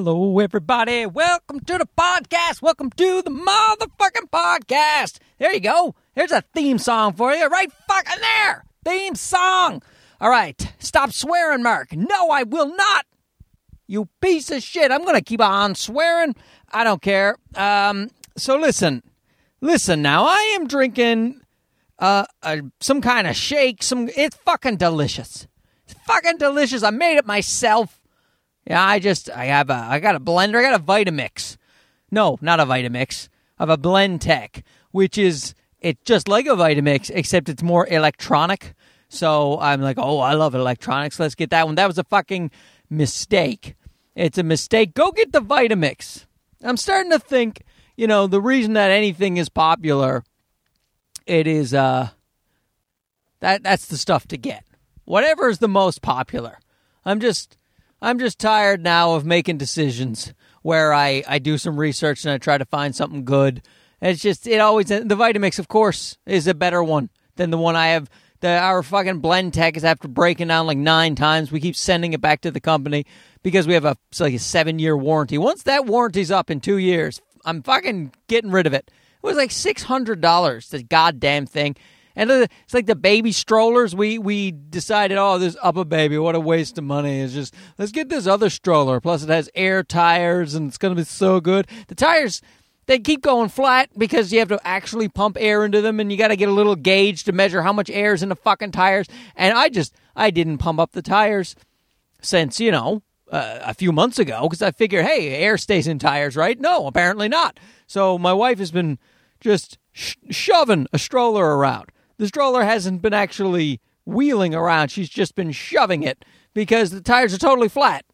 Hello, everybody. Welcome to the podcast. Welcome to the motherfucking podcast. There you go. There's a theme song for you right fucking there. Theme song. All right. Stop swearing, Mark. No, I will not. You piece of shit. I'm going to keep on swearing. I don't care. Um, so listen. Listen now. I am drinking uh, uh some kind of shake. Some it's fucking delicious. It's fucking delicious. I made it myself. Yeah, I just I have a I got a blender. I got a Vitamix. No, not a Vitamix. I have a Blendtec, which is it's just like a Vitamix except it's more electronic. So I'm like, oh, I love electronics. Let's get that one. That was a fucking mistake. It's a mistake. Go get the Vitamix. I'm starting to think, you know, the reason that anything is popular, it is uh that that's the stuff to get. Whatever is the most popular. I'm just I'm just tired now of making decisions where I, I do some research and I try to find something good. It's just it always the Vitamix, of course, is a better one than the one I have. The our fucking Blendtec is after breaking down like nine times. We keep sending it back to the company because we have a like a seven year warranty. Once that warranty's up in two years, I'm fucking getting rid of it. It was like six hundred dollars. The goddamn thing. And it's like the baby strollers. We we decided, oh, this UPPAbaby, what a waste of money. It's just let's get this other stroller. Plus, it has air tires, and it's gonna be so good. The tires they keep going flat because you have to actually pump air into them, and you got to get a little gauge to measure how much air is in the fucking tires. And I just I didn't pump up the tires since you know uh, a few months ago because I figured, hey, air stays in tires, right? No, apparently not. So my wife has been just sh- shoving a stroller around the stroller hasn't been actually wheeling around. She's just been shoving it because the tires are totally flat.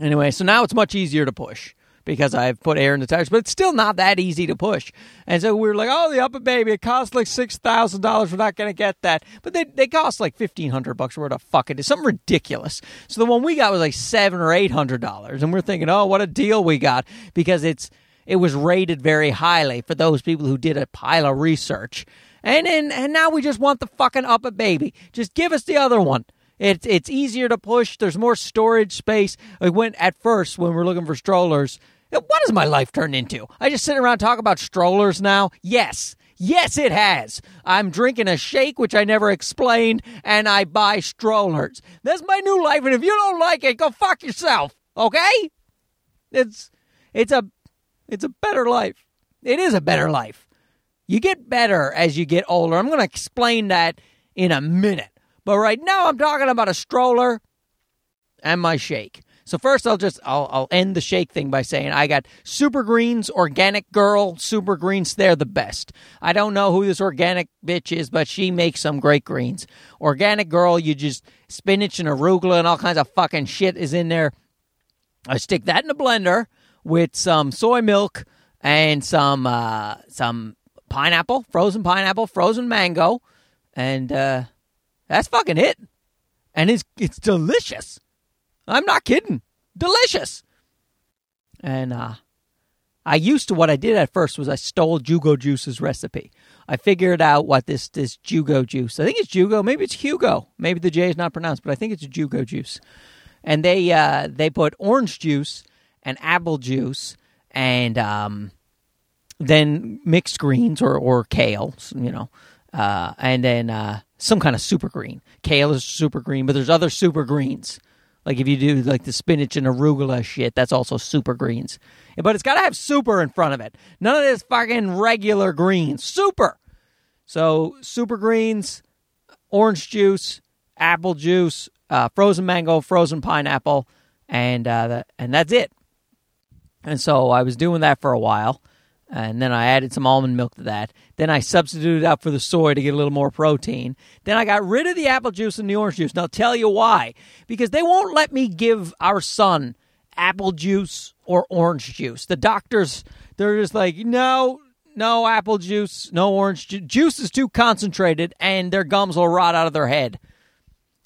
Anyway, so now it's much easier to push because I've put air in the tires, but it's still not that easy to push. And so we were like, oh, the UPPAbaby, it costs like six thousand dollars. We're not going to get that, but they they cost like fifteen hundred bucks. Where the fuck it is something ridiculous. So the one we got was like seven or eight hundred dollars, and we're thinking, oh, what a deal we got because it's it was rated very highly for those people who did a pile of research. And, and and now we just want the fucking UPPAbaby. Just give us the other one. It's it's easier to push. There's more storage space. I went at first when we are looking for strollers. What has my life turned into? I just sit around talk about strollers now. Yes, yes, it has. I'm drinking a shake which I never explained, and I buy strollers. That's my new life. And if you don't like it, go fuck yourself. Okay? It's it's a it's a better life. It is a better life. You get better as you get older. I'm going to explain that in a minute. But right now, I'm talking about a stroller and my shake. So first, I'll just I'll, I'll end the shake thing by saying I got Super Greens Organic Girl Super Greens. They're the best. I don't know who this organic bitch is, but she makes some great greens. Organic Girl, you just spinach and arugula and all kinds of fucking shit is in there. I stick that in a blender with some soy milk and some uh, some pineapple, frozen pineapple, frozen mango, and uh, that's fucking it. And it's it's delicious. I'm not kidding. Delicious. And uh, I used to what I did at first was I stole Jugo Juice's recipe. I figured out what this this Jugo juice. I think it's Jugo. Maybe it's Hugo. Maybe the J is not pronounced, but I think it's Jugo juice. And they uh, they put orange juice and apple juice and um, then mixed greens or, or kale, you know, uh, and then uh, some kind of super green. Kale is super green, but there's other super greens. Like if you do like the spinach and arugula shit, that's also super greens. But it's got to have super in front of it. None of this fucking regular greens. Super. So super greens, orange juice, apple juice, uh, frozen mango, frozen pineapple, and uh, the, and that's it. And so I was doing that for a while, and then I added some almond milk to that. Then I substituted out for the soy to get a little more protein. Then I got rid of the apple juice and the orange juice. And I'll tell you why. Because they won't let me give our son apple juice or orange juice. The doctors, they're just like, no, no apple juice, no orange juice. Juice is too concentrated and their gums will rot out of their head.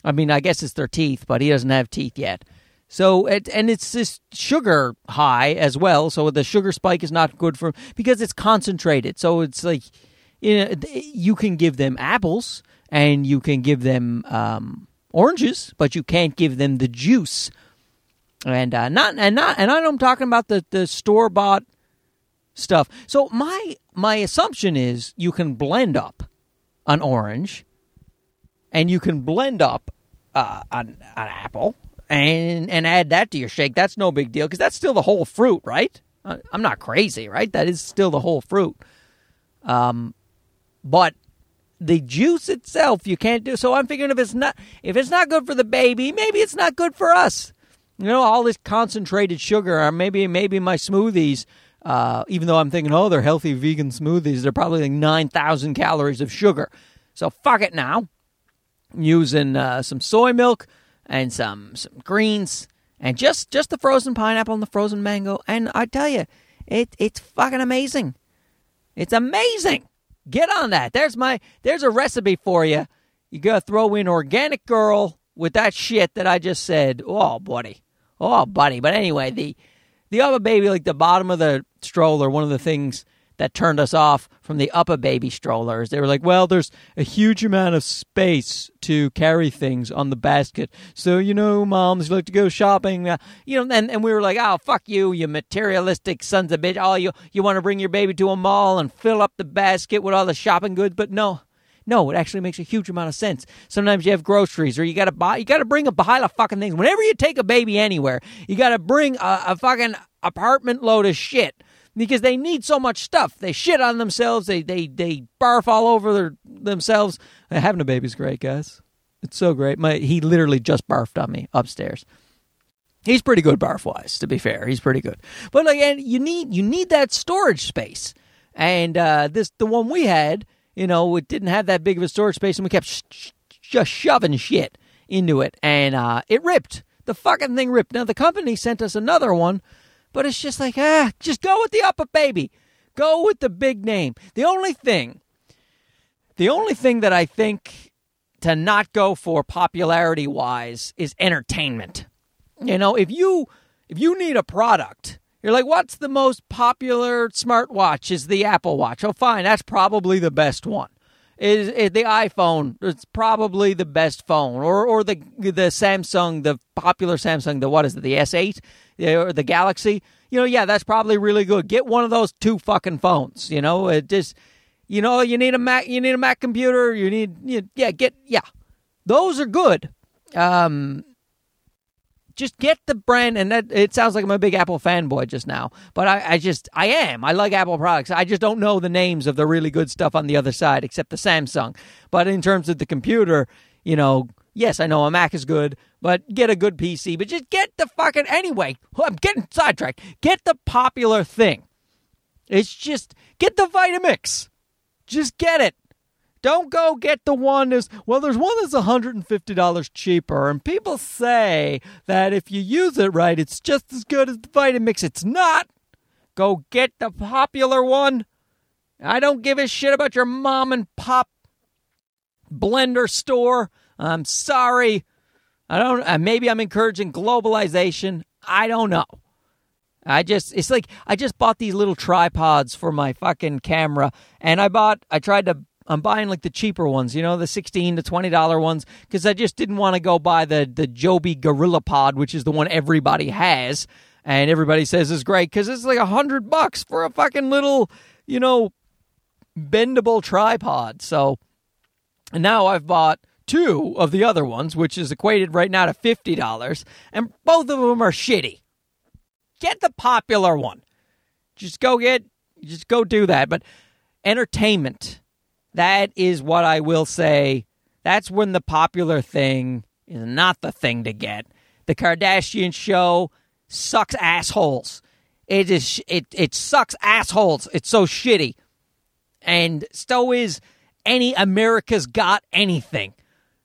I mean, I guess it's their teeth, but he doesn't have teeth yet. So it, and it's this sugar high as well. So the sugar spike is not good for because it's concentrated. So it's like you know you can give them apples and you can give them um, oranges, but you can't give them the juice and uh, not and not and I'm talking about the the store bought stuff. So my my assumption is you can blend up an orange, and you can blend up uh, an, an apple and and add that to your shake. That's no big deal because that's still the whole fruit, right? I'm not crazy, right? That is still the whole fruit. Um, but the juice itself you can't do. So I'm figuring if it's not if it's not good for the baby, maybe it's not good for us. You know, all this concentrated sugar, or maybe maybe my smoothies. Uh, even though I'm thinking, oh, they're healthy vegan smoothies, they're probably like nine thousand calories of sugar. So fuck it now. Using uh, some soy milk and some some greens and just just the frozen pineapple and the frozen mango. And I tell you, it it's fucking amazing. It's amazing. Get on that. There's my there's a recipe for you. You gotta throw in organic girl with that shit that I just said. Oh, buddy. Oh, buddy. But anyway, the the other baby, like the bottom of the stroller, one of the things that turned us off from the UPPAbaby strollers. They were like, well, there's a huge amount of space to carry things on the basket. So, you know, moms like to go shopping. Uh, you know, and, and we were like, oh, fuck you, you materialistic sons of bitch. Oh, you, you want to bring your baby to a mall and fill up the basket with all the shopping goods. But no, no, it actually makes a huge amount of sense. Sometimes you have groceries, or you got to buy, you got to bring a pile of fucking things. Whenever you take a baby anywhere, you got to bring a, a fucking apartment load of shit because they need so much stuff. They shit on themselves. They they they barf all over their, themselves. Having a baby's great, guys. It's so great. My he literally just barfed on me upstairs. He's pretty good barf wise, to be fair. He's pretty good. But and you need you need that storage space. And uh, this the one we had, you know, it didn't have that big of a storage space, and we kept sh- sh- just shoving shit into it, and uh, it ripped. The fucking thing ripped. Now the company sent us another one but it's just like, ah, just go with the UPPAbaby. Go with the big name. The only thing, the only thing that I think to not go for popularity wise is entertainment. You know, if you if you need a product, you're like, what's the most popular smartwatch? Is the Apple Watch? Oh, fine, that's probably the best one. Is, is the iPhone? It's probably the best phone, or or the the Samsung, the popular Samsung, the what is it, the S8? or the Galaxy, you know, yeah, that's probably really good. Get one of those two fucking phones. You know, it just, you know, you need a Mac, you need a Mac computer. You need, you, yeah, get, yeah, those are good. Um, just get the brand, and that it sounds like I'm a big Apple fanboy just now, but I, I just I am. I like Apple products. I just don't know the names of the really good stuff on the other side, except the Samsung. But in terms of the computer, you know, Yes, I know a Mac is good, but get a good PC. But just get the fucking anyway. I'm getting sidetracked. Get the popular thing. It's just get the Vitamix. Just get it. Don't go get the one that's well. There's one that's $150 cheaper, and people say that if you use it right, it's just as good as the Vitamix. It's not. Go get the popular one. I don't give a shit about your mom and pop blender store. I'm sorry. I don't. Uh, maybe I'm encouraging globalization. I don't know. I just it's like I just bought these little tripods for my fucking camera, and I bought. I tried to. I'm buying like the cheaper ones, you know, the sixteen to twenty dollar ones, because I just didn't want to go buy the the Joby GorillaPod, which is the one everybody has, and everybody says is great because it's like a hundred bucks for a fucking little, you know, bendable tripod. So, and now I've bought two of the other ones, which is equated right now to $50, and both of them are shitty. Get the popular one. Just go get, just go do that. But entertainment, that is what I will say. That's when the popular thing is not the thing to get. The Kardashian show sucks assholes. It is it it sucks assholes. It's so shitty. And so is any America's Got Anything.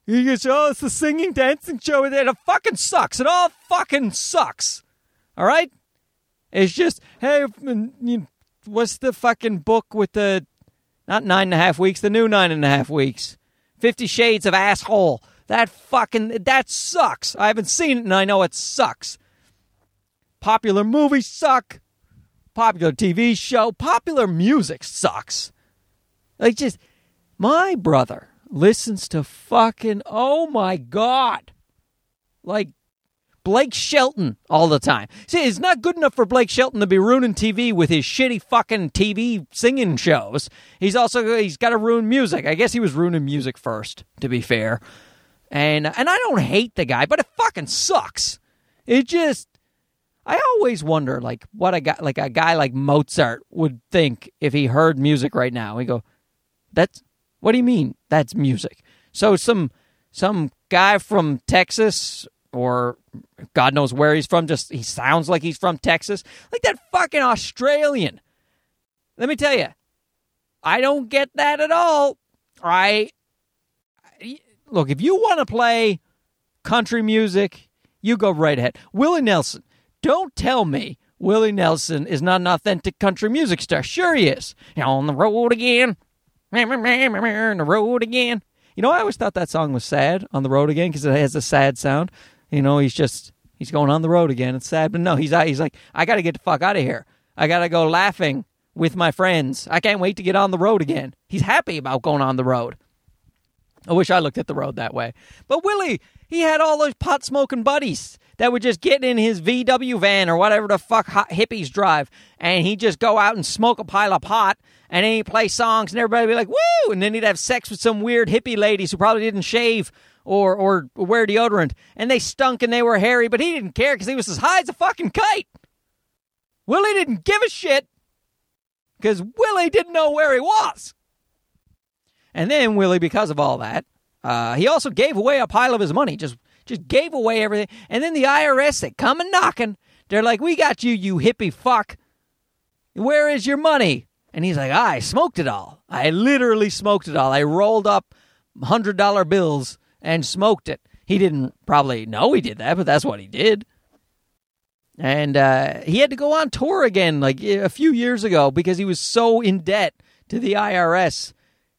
You goes, oh, it's the singing, dancing show. It, it fucking sucks. It all fucking sucks. All right? It's just, hey, mm, mm, what's the fucking book with the, not nine and a half weeks, the new nine and a half weeks? Fifty Shades of Asshole. That fucking, that sucks. I haven't seen it and I know it sucks. Popular movies suck. Popular TV show. Popular music sucks. Like, just, my brother listens to fucking oh my god like Blake Shelton all the time. See, it's not good enough for Blake Shelton to be ruining TV with his shitty fucking TV singing shows. He's also he's got to ruin music. I guess he was ruining music first, to be fair. And and I don't hate the guy, but it fucking sucks. It just I always wonder like what a guy like a guy like Mozart would think if he heard music right now. He go, "That's what do you mean? That's music?" So some some guy from Texas or God knows where he's from. Just he sounds like he's from Texas, like that fucking Australian. Let me tell you, I don't get that at all. I look if you want to play country music, you go right ahead. Willie Nelson, don't tell me Willie Nelson is not an authentic country music star. Sure he is. On the road again, on the road again. You know, I always thought that song was sad on the road again because it has a sad sound. You know, he's just he's going on the road again. It's sad, but no, he's he's like, I got to get the fuck out of here. I got to go laughing with my friends. I can't wait to get on the road again. He's happy about going on the road. I wish I looked at the road that way. But Willie, he had all those pot smoking buddies that would just get in his VW van or whatever the fuck hippies drive, and he'd just go out and smoke a pile of pot, and then he'd play songs, and everybody would be like, woo! And then he'd have sex with some weird hippie ladies who probably didn't shave or or wear deodorant, and they stunk and they were hairy, but he didn't care because he was as high as a fucking kite. Willie didn't give a shit because Willie didn't know where he was. And then Willie, because of all that, uh, he also gave away a pile of his money, just just gave away everything. And then the IRS, they come and knocking. They're like, "We got you, you hippie fuck. Where is your money?" And he's like, "I smoked it all. I literally smoked it all. I rolled up hundred dollar bills and smoked it. He didn't probably know he did that, but that's what he did. And uh, he had to go on tour again like a few years ago because he was so in debt to the IRS.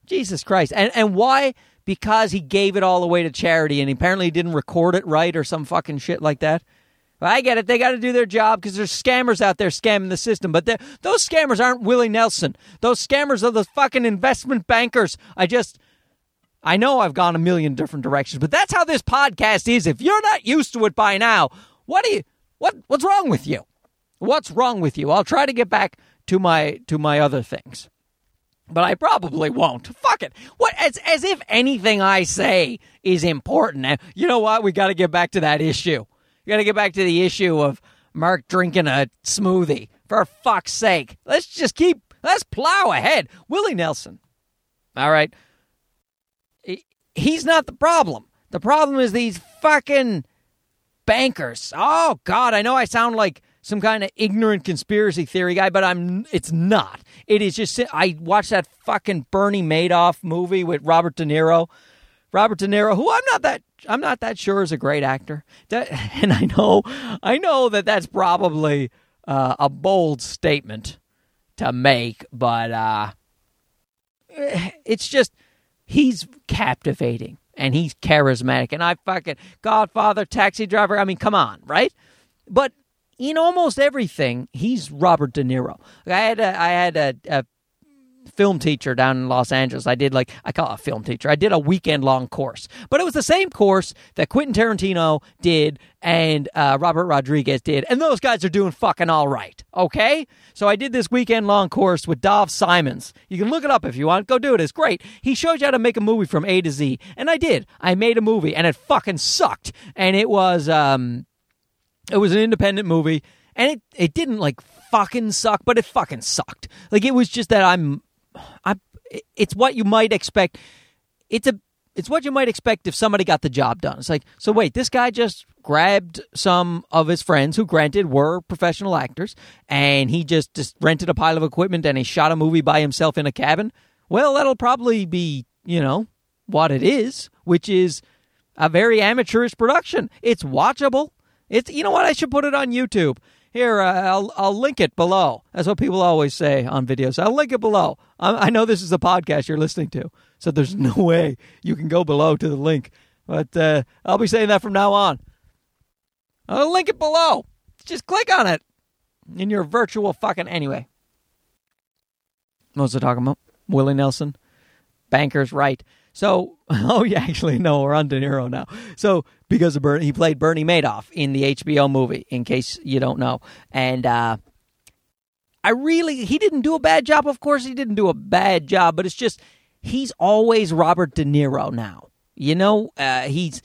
Jesus Christ. And and why? Because he gave it all away to charity and apparently didn't record it right or some fucking shit like that. I get it. They got to do their job because there's scammers out there scamming the system. But those scammers aren't Willie Nelson. Those scammers are the fucking investment bankers. I just I know I've gone a million different directions, but that's how this podcast is. If you're not used to it by now, what do you what what's wrong with you? What's wrong with you? I'll try to get back to my to my other things. But I probably won't. Fuck it. What as as if anything I say is important. And you know what? We got to get back to that issue. We got to get back to the issue of Mark drinking a smoothie. For fuck's sake. Let's just keep let's plow ahead. Willie Nelson. All right he's not the problem. The problem is these fucking bankers. Oh God, I know I sound like some kind of ignorant conspiracy theory guy, but I'm. It's not. It is just. I watched that fucking Bernie Madoff movie with Robert De Niro. Robert De Niro, who I'm not that I'm not that sure is a great actor, that, and I know I know that that's probably uh, a bold statement to make, but uh, it's just he's captivating and he's charismatic. And I fucking Godfather, Taxi Driver. I mean, come on, right? But in almost everything, he's Robert De Niro. I had a, I had a, a film teacher down in Los Angeles. I did like I call it a film teacher. I did a weekend long course, but it was the same course that Quentin Tarantino did and uh, Robert Rodriguez did, and those guys are doing fucking all right. Okay, so I did this weekend long course with Dov Simens. You can look it up if you want. Go do it. It's great. He shows you how to make a movie from A to Z, and I did. I made a movie, and it fucking sucked. And it was um, it was an independent movie, and it it didn't like fucking suck, but it fucking sucked. Like it was just that I'm I, it's what you might expect. It's a it's what you might expect if somebody got the job done. It's like, so wait, this guy just grabbed some of his friends who granted were professional actors and he just, just rented a pile of equipment and he shot a movie by himself in a cabin. Well, that'll probably be, you know, what it is, which is a very amateurish production. It's watchable. It's you know what? I should put it on YouTube. Here, uh, I'll I'll link it below. That's what people always say on videos. I'll link it below. I, I know this is a podcast you're listening to, so there's no way you can go below to the link. But uh, I'll be saying that from now on. I'll link it below. Just click on it in your virtual fucking anyway. What was I talking about? Willie Nelson, bankers, right? So, oh yeah, actually no, we're on De Niro now. So because of Bernie. He played Bernie Madoff in the HBO movie. In case you don't know, and uh, I really he didn't do a bad job. Of course, he didn't do a bad job, but it's just he's always Robert De Niro now. You know, uh, he's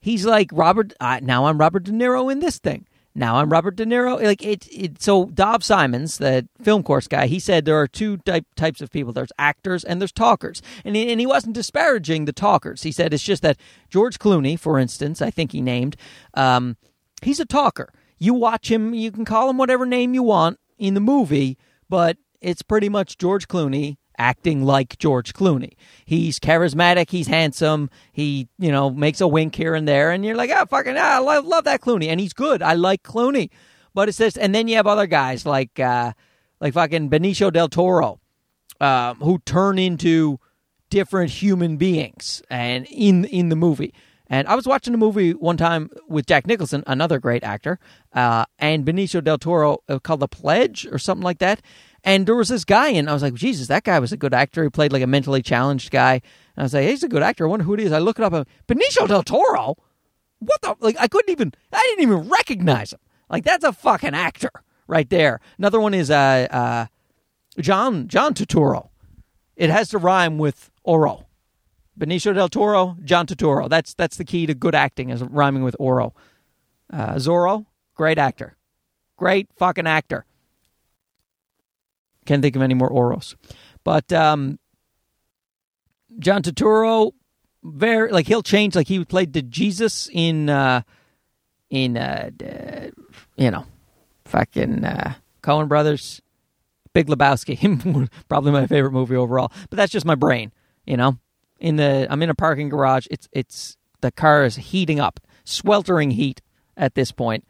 he's like Robert. Uh, now I'm Robert De Niro in this thing. Now I'm Robert De Niro. Like it, it. So Dov Simens, the film course guy, he said there are two type, types of people. There's actors and there's talkers, and he, and he wasn't disparaging the talkers. He said it's just that George Clooney, for instance, I think he named, um, he's a talker. You watch him, you can call him whatever name you want in the movie, but it's pretty much George Clooney acting like George Clooney. He's charismatic, he's handsome, he, you know, makes a wink here and there, and you're like, oh, fucking, ah, I love, love that Clooney. And he's good. I like Clooney. But it's this, and then you have other guys like, uh, like fucking Benicio del Toro, uh, who turn into different human beings and in in the movie. And I was watching a movie one time with Jack Nicholson, another great actor, uh, and Benicio del Toro uh, called The Pledge or something like that. And there was this guy, and I was like, Jesus, that guy was a good actor. He played like a mentally challenged guy. And I was like, hey, he's a good actor. I wonder who it is. I look it up. Benicio del Toro? What the? Like, I couldn't even, I didn't even recognize him. Like, that's a fucking actor right there. Another one is uh, uh, John, John Turturro. It has to rhyme with Oro. Benicio del Toro, John Turturro. That's that's the key to good acting is rhyming with Oro. Uh, Zorro, great actor, great fucking actor. Can't think of any more Oros. But um, John Turturro, very like he'll change. Like he played the Jesus in uh, in uh, you know, fucking uh, Coen Brothers, Big Lebowski. Probably my favorite movie overall. But that's just my brain. You know, in the I'm in a parking garage. It's it's the car is heating up, sweltering heat at this point.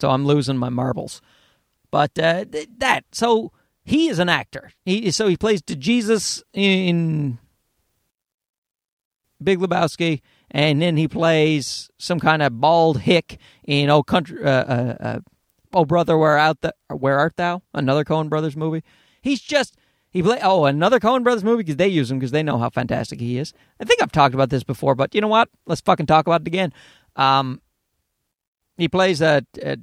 So I'm losing my marbles. But uh, that so he is an actor. He so he plays to Jesus in Big Lebowski, and then he plays some kind of bald hick in Oh Country, uh, uh, uh, Oh Brother, Where Out the, Where Art Thou? Another Coen Brothers movie. He's just he play oh another Coen Brothers movie because they use him because they know how fantastic he is. I think I've talked about this before, but you know what? Let's fucking talk about it again. Um, he plays a, a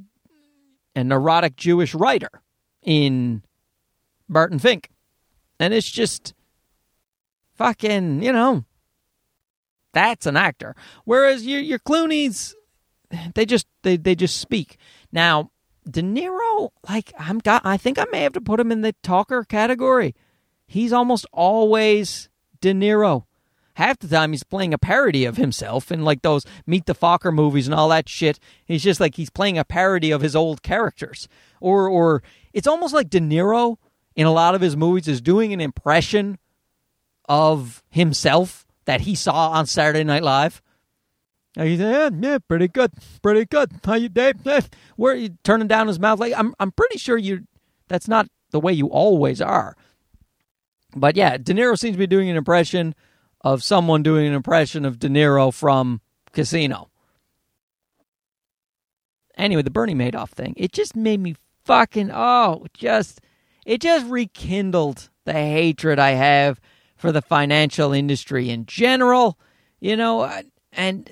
a neurotic Jewish writer in Barton Fink. And it's just fucking, you know, that's an actor. Whereas your your Clooney's they just they, they just speak. Now, De Niro, like I'm got I think I may have to put him in the talker category. He's almost always De Niro. Half the time he's playing a parody of himself in like those Meet the Focker movies and all that shit. He's just like he's playing a parody of his old characters. Or or it's almost like De Niro in a lot of his movies is doing an impression of himself that he saw on Saturday Night Live. And he's yeah, yeah, pretty good, pretty good. How you, Dave? Where you turning down his mouth? Like I'm, I'm pretty sure you. That's not the way you always are. But yeah, De Niro seems to be doing an impression of someone doing an impression of De Niro from Casino. Anyway, the Bernie Madoff thing, it just made me fucking oh, just it just rekindled the hatred I have for the financial industry in general. You know, and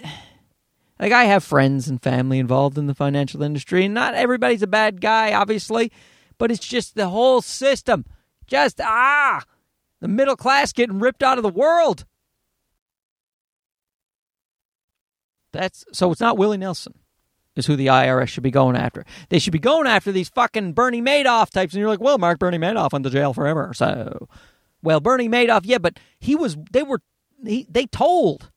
like I have friends and family involved in the financial industry, and not everybody's a bad guy, obviously, but it's just the whole system. Just ah, the middle class getting ripped out of the world. That's so it's not Willie Nelson is who the IRS should be going after. They should be going after these fucking Bernie Madoff types. And you're like, well, Mark Bernie Madoff went to jail forever. So, well, Bernie Madoff, yeah, but he was, they were, he, they told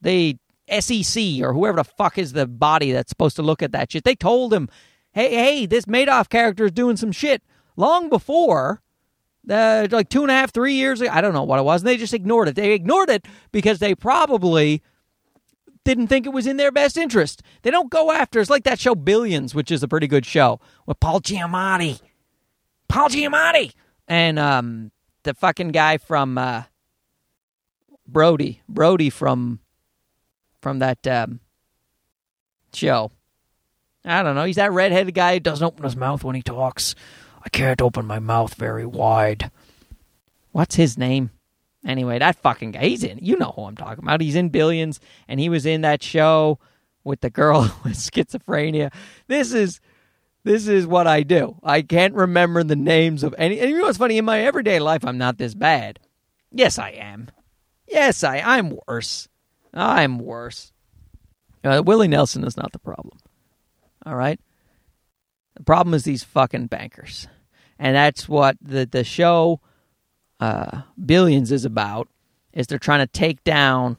the SEC or whoever the fuck is the body that's supposed to look at that shit. They told him, hey, hey, this Madoff character is doing some shit long before. Uh, like two and a half, three years ago. I don't know what it was. And they just ignored it. They ignored it because they probably didn't think it was in their best interest. They don't go after. It's like that show Billions, which is a pretty good show with Paul Giamatti. Paul Giamatti and um, the fucking guy from uh, Brody. Brody from from that um, show. I don't know. He's that redheaded guy who doesn't open his mouth when he talks. I can't open my mouth very wide. What's his name? Anyway, that fucking guy, he's in. You know who I'm talking about. He's in Billions, and he was in that show with the girl with schizophrenia. This is this is what I do. I can't remember the names of any. And you know what's funny? In my everyday life, I'm not this bad. Yes, I am. Yes, I. I'm worse. I'm worse. Uh, Willie Nelson is not the problem. All right. The problem is these fucking bankers, and that's what the the show uh, Billions is about. Is they're trying to take down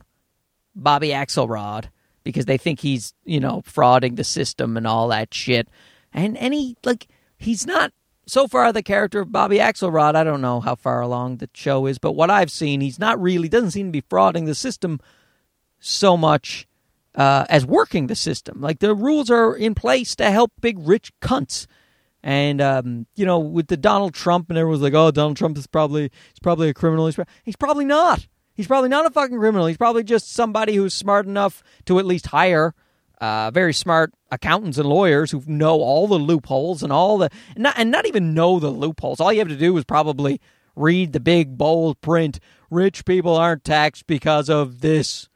Bobby Axelrod because they think he's you know frauding the system and all that shit, and and he like he's not so far the character of Bobby Axelrod. I don't know how far along the show is, but what I've seen, he's not really doesn't seem to be frauding the system so much uh, as working the system. Like the rules are in place to help big rich cunts. And um, you know, with the Donald Trump, and everyone's like, "Oh, Donald Trump is probably he's probably a criminal." He's, he's probably not. He's probably not a fucking criminal. He's probably just somebody who's smart enough to at least hire uh, very smart accountants and lawyers who know all the loopholes and all the and not, and not even know the loopholes. All you have to do is probably read the big bold print. Rich people aren't taxed because of this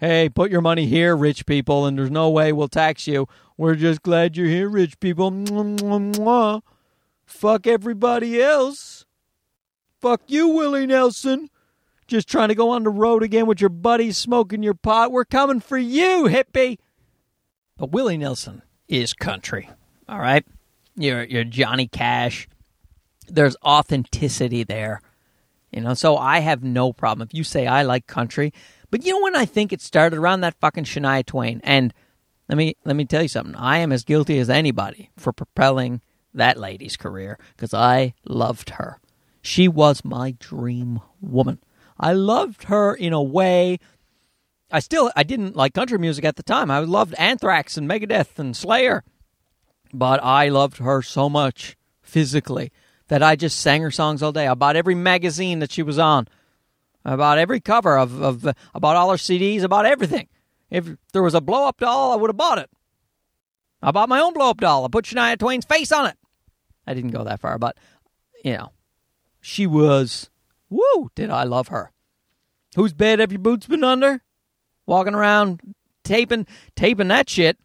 hey, put your money here, rich people, and there's no way we'll tax you. We're just glad you're here, rich people. Mwah, mwah, mwah. Fuck everybody else. Fuck you, Willie Nelson. Just trying to go on the road again with your buddies smoking your pot. We're coming for you, hippie. But Willie Nelson is country. All right? You're, you're Johnny Cash. There's authenticity there. You know, so I have no problem. If you say I like country, but you know when I think it started around that fucking Shania Twain, and let me let me tell you something. I am as guilty as anybody for propelling that lady's career because I loved her. She was my dream woman. I loved her in a way. I still I didn't like country music at the time. I loved Anthrax and Megadeth and Slayer, but I loved her so much physically that I just sang her songs all day. I bought every magazine that she was on about every cover of, of about all her CDs, about everything. If there was a blow up doll, I would have bought it. I bought my own blow up doll. I put Shania Twain's face on it. I didn't go that far, but you know, she was. Woo! Did I love her? Whose bed have your boots been under? Walking around taping taping that shit.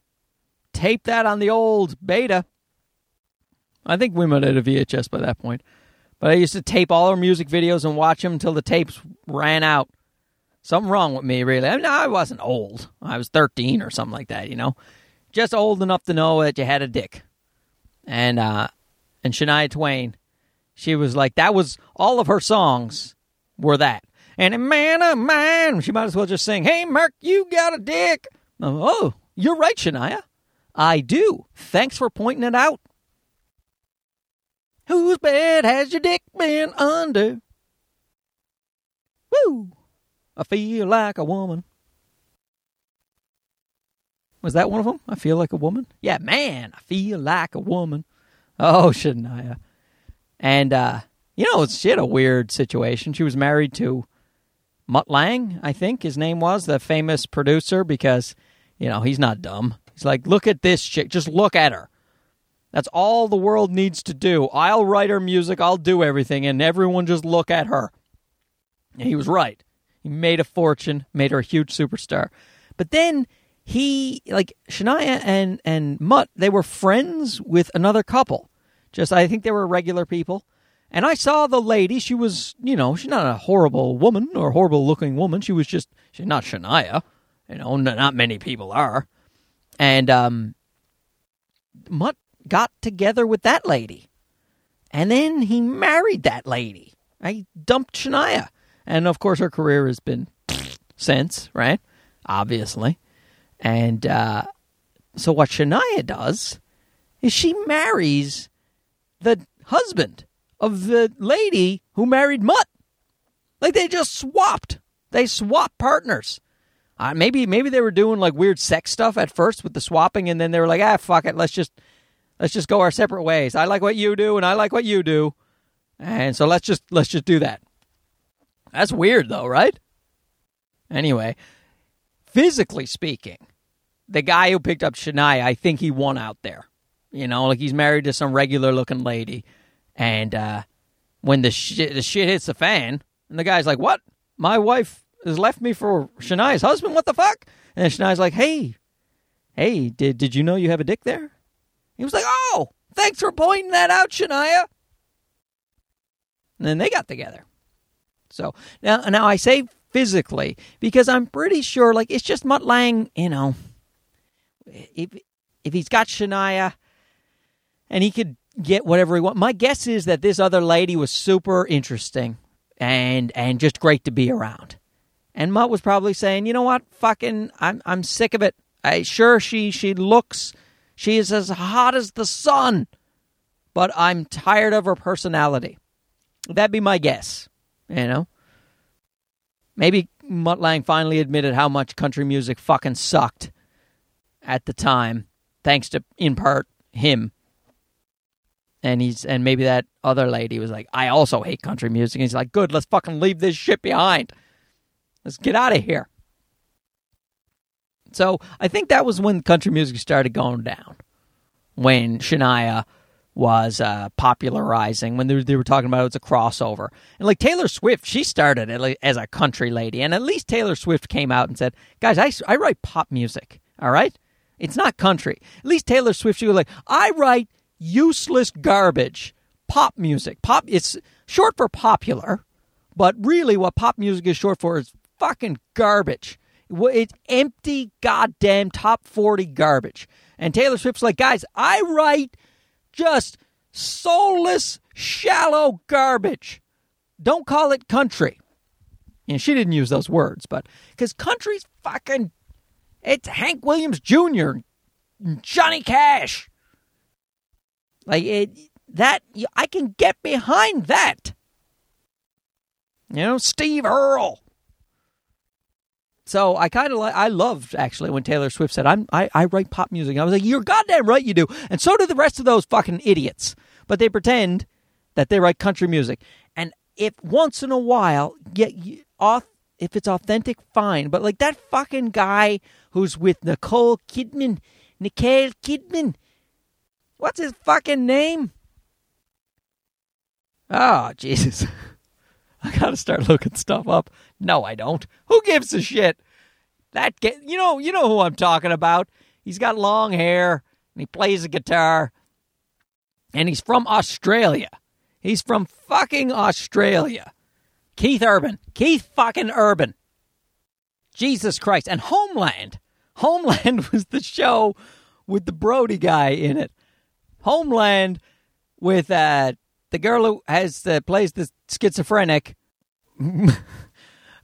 Tape that on the old beta. I think we might have a VHS by that point. But I used to tape all her music videos and watch them until the tapes ran out. Something wrong with me, really. I mean, I wasn't old. I was 13 or something like that, you know. Just old enough to know that you had a dick. And uh and Shania Twain, she was like that was all of her songs were that. And a man of mine, she might as well just sing, "Hey Mark, you got a dick." Oh, you're right, Shania. I do. Thanks for pointing it out. Whose bed has your dick been under? Woo! I feel like a woman. Was that one of them? I feel like a woman? Yeah, man, I feel like a woman. Oh, Shania. And, uh, you know, she had a weird situation. She was married to Mutt Lange, I think his name was, the famous producer, because, you know, he's not dumb. He's like, look at this chick. Just look at her. That's all the world needs to do. I'll write her music, I'll do everything, and everyone just look at her. And he was right. He made a fortune, made her a huge superstar. But then he, like Shania and and Mutt, they were friends with another couple. Just I think they were regular people. And I saw the lady. She was, you know, she's not a horrible woman or horrible looking woman. She was just, she's not Shania. You know, not many people are. And um, Mutt got together with that lady. And then he married that lady. I dumped Shania. And of course, her career has been since, right? Obviously. And uh, so, what Shania does is she marries the husband of the lady who married Mutt. Like they just swapped. They swapped partners. Uh, maybe maybe they were doing like weird sex stuff at first with the swapping, and then they were like, ah, fuck it, let's just let's just go our separate ways. I like what you do, and I like what you do, and so let's just let's just do that. That's weird, though, right? Anyway, physically speaking, the guy who picked up Shania, I think he won out there. You know, like he's married to some regular looking lady, and uh, when the shit the shit hits the fan, and the guy's like, "What? My wife has left me for Shania's husband? What the fuck?" And Shania's like, "Hey, Hey, did did you know you have a dick there? He was like, Oh, thanks for pointing that out, Shania. And then they got together. So now now I say physically because I'm pretty sure like it's just Mutt Lange, you know. If if he's got Shania and he could get whatever he wants. My guess is that this other lady was super interesting and and just great to be around. And Mutt was probably saying, you know what, fucking, I'm I'm sick of it. I sure she she looks, she is as hot as the sun, but I'm tired of her personality. That'd be my guess. You know, maybe Mutt Lange finally admitted how much country music fucking sucked at the time, thanks to in part him and he's and maybe that other lady was like, I also hate country music. And he's like, good, let's fucking leave this shit behind. Let's get out of here. So I think that was when country music started going down. When Shania was uh, popularizing, when they were, they were talking about it was a crossover. And like Taylor Swift, she started as a country lady. And at least Taylor Swift came out and said, guys, I, I write pop music. All right? It's not country. At least Taylor Swift, she was like, I write useless garbage. Pop music. Pop it's short for popular, but really what pop music is short for is fucking garbage. It's empty goddamn top 40 garbage. And Taylor Swift's like, "Guys, I write just soulless, shallow garbage. Don't call it country." And she didn't use those words, but cuz country's fucking it's Hank Williams Jr., and Johnny Cash, like it, that I can get behind that. You know, Steve Earle. So I kind of like I loved actually when Taylor Swift said I'm I, I write pop music. I was like, you're goddamn right you do, and so do the rest of those fucking idiots. But they pretend that they write country music, and if once in a while, yeah, off if it's authentic, fine. But like that fucking guy who's with Nicole Kidman, Nicole Kidman, What's his fucking name? Oh, Jesus. I gotta start looking stuff up. No, I don't. Who gives a shit? That get you know, you know who I'm talking about. He's got long hair and he plays a guitar. And he's from Australia. He's from fucking Australia. Keith Urban. Keith fucking Urban. Jesus Christ. And Homeland. Homeland was the show with the Brody guy in it. Homeland with uh, the girl who has uh, plays the schizophrenic.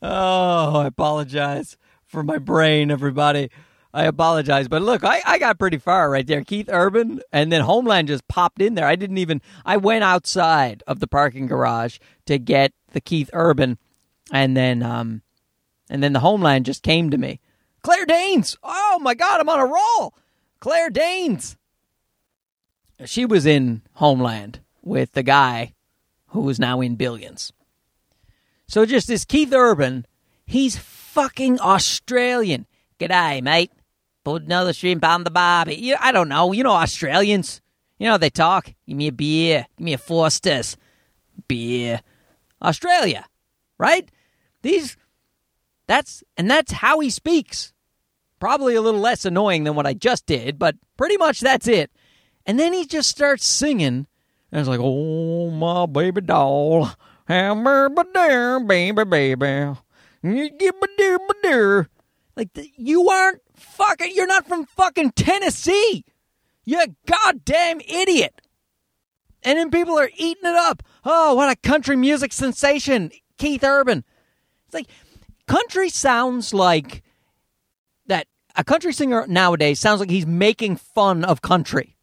oh, I apologize for my brain, everybody. I apologize, but look, I, I got pretty far right there. Keith Urban, and then Homeland just popped in there. I didn't even. I went outside of the parking garage to get the Keith Urban, and then um, and then the Homeland just came to me. Claire Danes. Oh my God, I'm on a roll. Claire Danes she was in Homeland with the guy who is now in Billions. So just this Keith Urban, he's fucking Australian. G'day, mate. Put another shrimp on the barbie. I don't know. You know Australians. You know they talk. Give me a beer. Give me a Foster's. Beer. Australia. Right? These that's and that's how he speaks. Probably a little less annoying than what I just did, but pretty much that's it. And then he just starts singing. And it's like, oh, my baby doll. Hammer, baby, baby. Like, you aren't fucking, you're not from fucking Tennessee. You goddamn idiot. And then people are eating it up. Oh, what a country music sensation, Keith Urban. It's like, country sounds like that. A country singer nowadays sounds like he's making fun of country.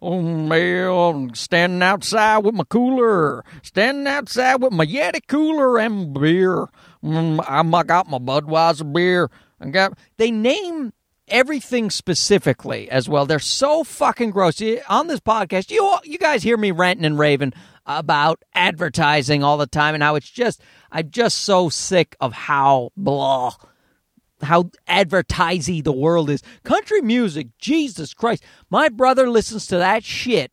Oh, man, standing outside with my cooler, standing outside with my Yeti cooler and beer. Mm, I got my Budweiser beer. I got. They name everything specifically as well. They're so fucking gross. On this podcast, you you guys hear me ranting and raving about advertising all the time and how it's just I'm just so sick of how blah how advertisey the world is. Country music, Jesus Christ. My brother listens to that shit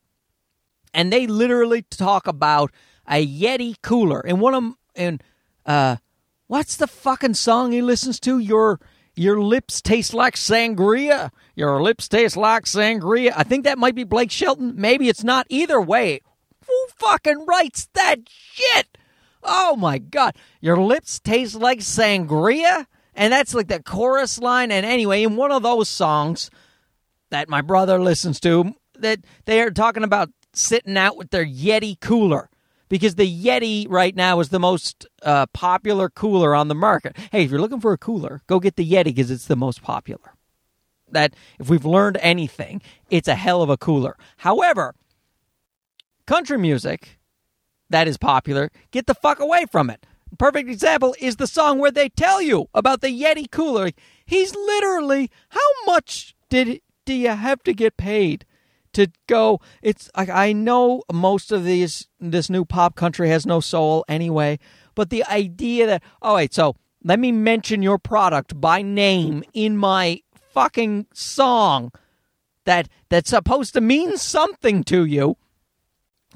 and they literally talk about a Yeti cooler. And one of them, and uh, what's the fucking song he listens to? Your Your lips taste like sangria. Your lips taste like sangria. I think that might be Blake Shelton. Maybe it's not. Either way, who fucking writes that shit? Oh my god. Your lips taste like sangria? And that's like the chorus line. And anyway, in one of those songs that my brother listens to, that they are talking about sitting out with their Yeti cooler because the Yeti right now is the most uh, popular cooler on the market. Hey, if you're looking for a cooler, go get the Yeti because it's the most popular. That if we've learned anything, it's a hell of a cooler. However, country music that is popular, get the fuck away from it. Perfect example is the song where they tell you about the Yeti cooler. He's literally, how much did do you have to get paid to go? It's like I know most of these this new pop country has no soul anyway, but the idea that oh wait, so let me mention your product by name in my fucking song that that's supposed to mean something to you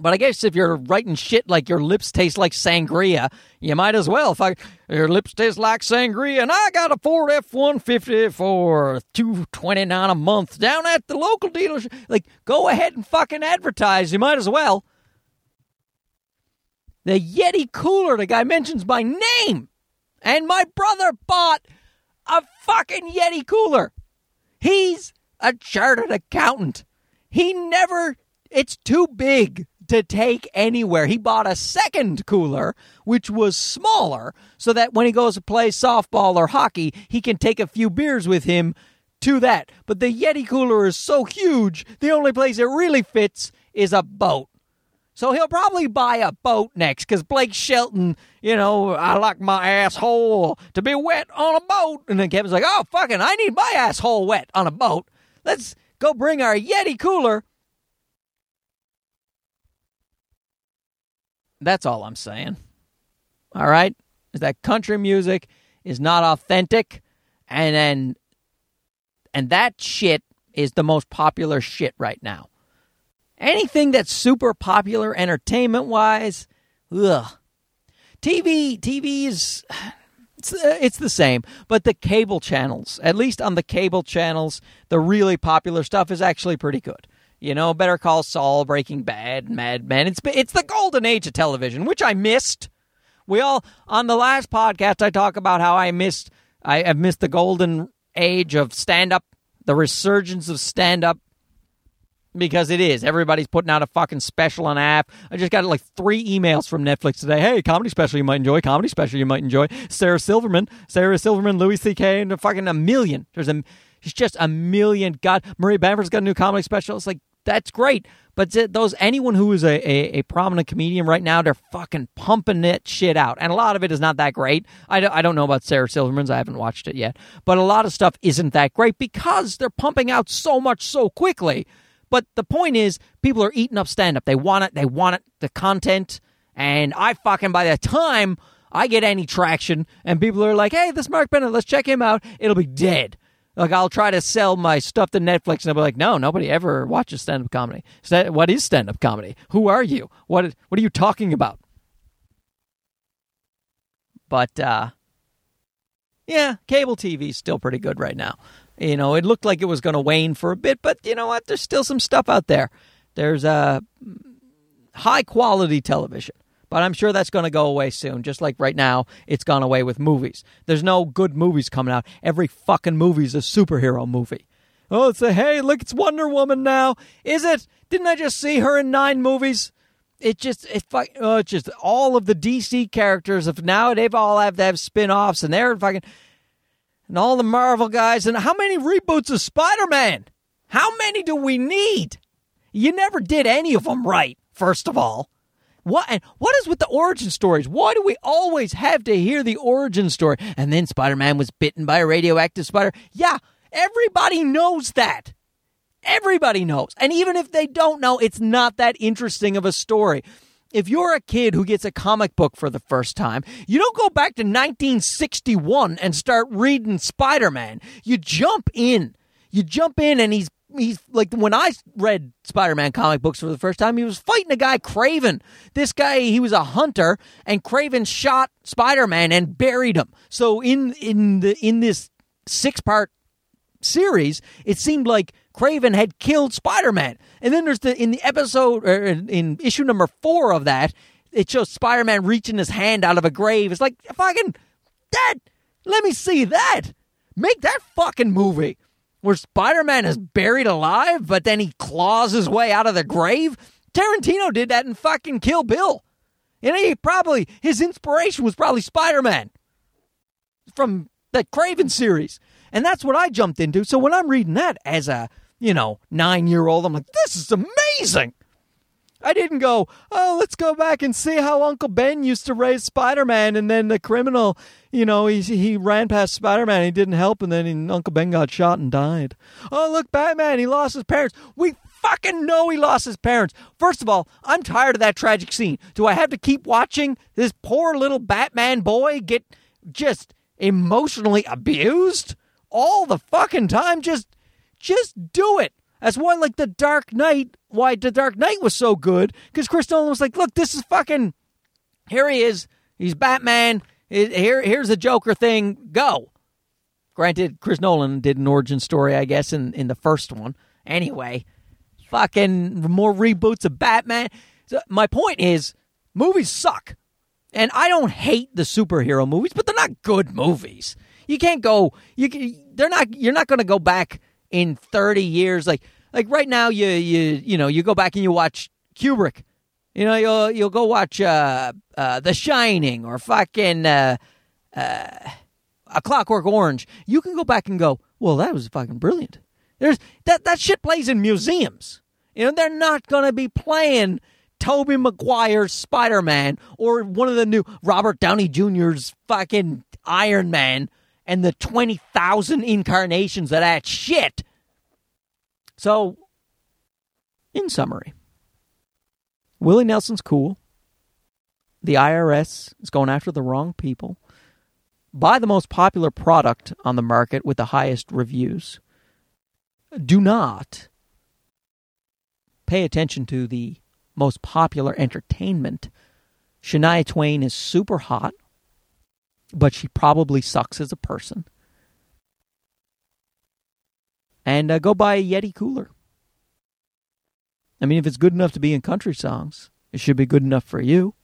but I guess if you're writing shit like your lips taste like sangria, you might as well. If I, your lips taste like sangria, and I got a Ford F one fifty for two twenty nine a month down at the local dealership, like go ahead and fucking advertise. You might as well. The Yeti cooler, the guy mentions by name, and my brother bought a fucking Yeti cooler. He's a chartered accountant. He never. It's too big to take anywhere. He bought a second cooler, which was smaller, so that when he goes to play softball or hockey, he can take a few beers with him to that. But the Yeti cooler is so huge, the only place it really fits is a boat. So he'll probably buy a boat next because Blake Shelton, you know, I like my asshole to be wet on a boat. And then Kevin's like, oh, fucking, I need my asshole wet on a boat. Let's go bring our Yeti cooler That's all I'm saying. All right? Is that country music is not authentic and then and that shit is the most popular shit right now. Anything that's super popular entertainment wise, ugh. TV TV is it's, uh, it's the same, but the cable channels, at least on the cable channels, the really popular stuff is actually pretty good. You know, Better Call Saul, Breaking Bad, Mad Men. It's it's the golden age of television, which I missed. We all on the last podcast I talk about how I missed I have missed the golden age of stand up, the resurgence of stand up because it is. Everybody's putting out a fucking special on app. I just got like three emails from Netflix today. Hey, comedy special you might enjoy. Comedy special you might enjoy. Sarah Silverman, Sarah Silverman, Louis C.K. and a fucking a million. There's a, it's just a million. God, Maria Bamford's got a new comedy special. It's like that's great. But those anyone who is a, a, a, prominent comedian right now, they're fucking pumping that shit out, and a lot of it is not that great. I, I don't know about Sarah Silverman's; I haven't watched it yet. But a lot of stuff isn't that great because they're pumping out so much so quickly. But the point is, people are eating up stand up. They want it. They want it. The content, and I fucking by the time I get any traction, and people are like, "Hey, this Mark Bennett, let's check him out," it'll be dead. Like I'll try to sell my stuff to Netflix, and they'll be like, "No, nobody ever watches stand-up comedy. What is stand-up comedy? Who are you? What What are you talking about?" But uh, yeah, cable TV is still pretty good right now. You know, it looked like it was going to wane for a bit, but you know what? There's still some stuff out there. There's a uh, high quality television. But I'm sure that's going to go away soon, just like right now it's gone away with movies. There's no good movies coming out. Every fucking movie's a superhero movie. Oh, it's a hey, look, it's Wonder Woman now. Is it? Didn't I just see her in nine movies? It just it oh, it's just all of the DC characters of now they've all have to have spin-offs and they're fucking and all the Marvel guys and how many reboots of Spider-Man? How many do we need? You never did any of them right, first of all. What and what is with the origin stories? Why do we always have to hear the origin story? And then Spider-Man was bitten by a radioactive spider. Yeah, everybody knows that. Everybody knows. And even if they don't know, it's not that interesting of a story. If you're a kid who gets a comic book for the first time, you don't go back to 1961 and start reading Spider-Man. You jump in. You jump in and he's he's like when I read Spider-Man comic books for the first time, he was fighting a guy Kraven. This guy, he was a hunter, and Kraven shot Spider-Man and buried him. So in in the in this six part series, it seemed like Kraven had killed Spider Man. And then there's the in the episode or in, in issue number four of that, it shows Spider Man reaching his hand out of a grave. It's like fucking that. Let me see that. Make that fucking movie where Spider Man is buried alive, but then he claws his way out of the grave. Tarantino did that in fucking Kill Bill. And he probably his inspiration was probably Spider Man from the Kraven series. And that's what I jumped into. So when I'm reading that as a, you know, nine year old, I'm like, this is amazing. I didn't go, oh, let's go back and see how Uncle Ben used to raise Spider Man, and then the criminal, you know, he he ran past Spider Man, he didn't help, and then he, Uncle Ben got shot and died. Oh, look, Batman, he lost his parents. We fucking know he lost his parents. First of all, I'm tired of that tragic scene. Do I have to keep watching this poor little Batman boy get just emotionally abused all the fucking time? Just, just do it. That's why, like the Dark Knight, why the Dark Knight was so good because Chris Nolan was like, "Look, this is fucking. Here he is. He's Batman. Here, here's the Joker thing. Go." Granted, Chris Nolan did an origin story, I guess, in in the first one. Anyway, fucking more reboots of Batman. So my point is, movies suck, and I don't hate the superhero movies, but they're not good movies. You can't go. You they're not. You're not going to go back in 30 years like like right now you you you know you go back and you watch Kubrick. You know you'll you'll go watch uh, uh, The Shining or fucking uh, uh, A Clockwork Orange. You can go back and go well that was fucking brilliant. There's that that shit plays in museums. You know they're not to be playing Tobey Maguire's Spider-Man or one of the new Robert Downey Jr.'s fucking Iron Man and the 20,000 incarnations of that shit. So, in summary, Willie Nelson's cool. The IRS is going after the wrong people. Buy the most popular product on the market with the highest reviews. Do not pay attention to the most popular entertainment. Shania Twain is super hot but she probably sucks as a person. And uh, go buy a Yeti cooler. I mean, if it's good enough to be in country songs, it should be good enough for you.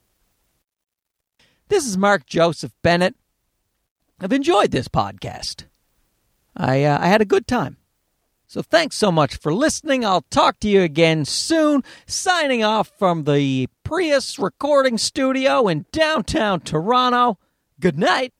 This is Mark Joseph Bennett. I've enjoyed this podcast. I uh, I had a good time. So thanks so much for listening. I'll talk to you again soon. Signing off from the Prius recording studio in downtown Toronto. Good night.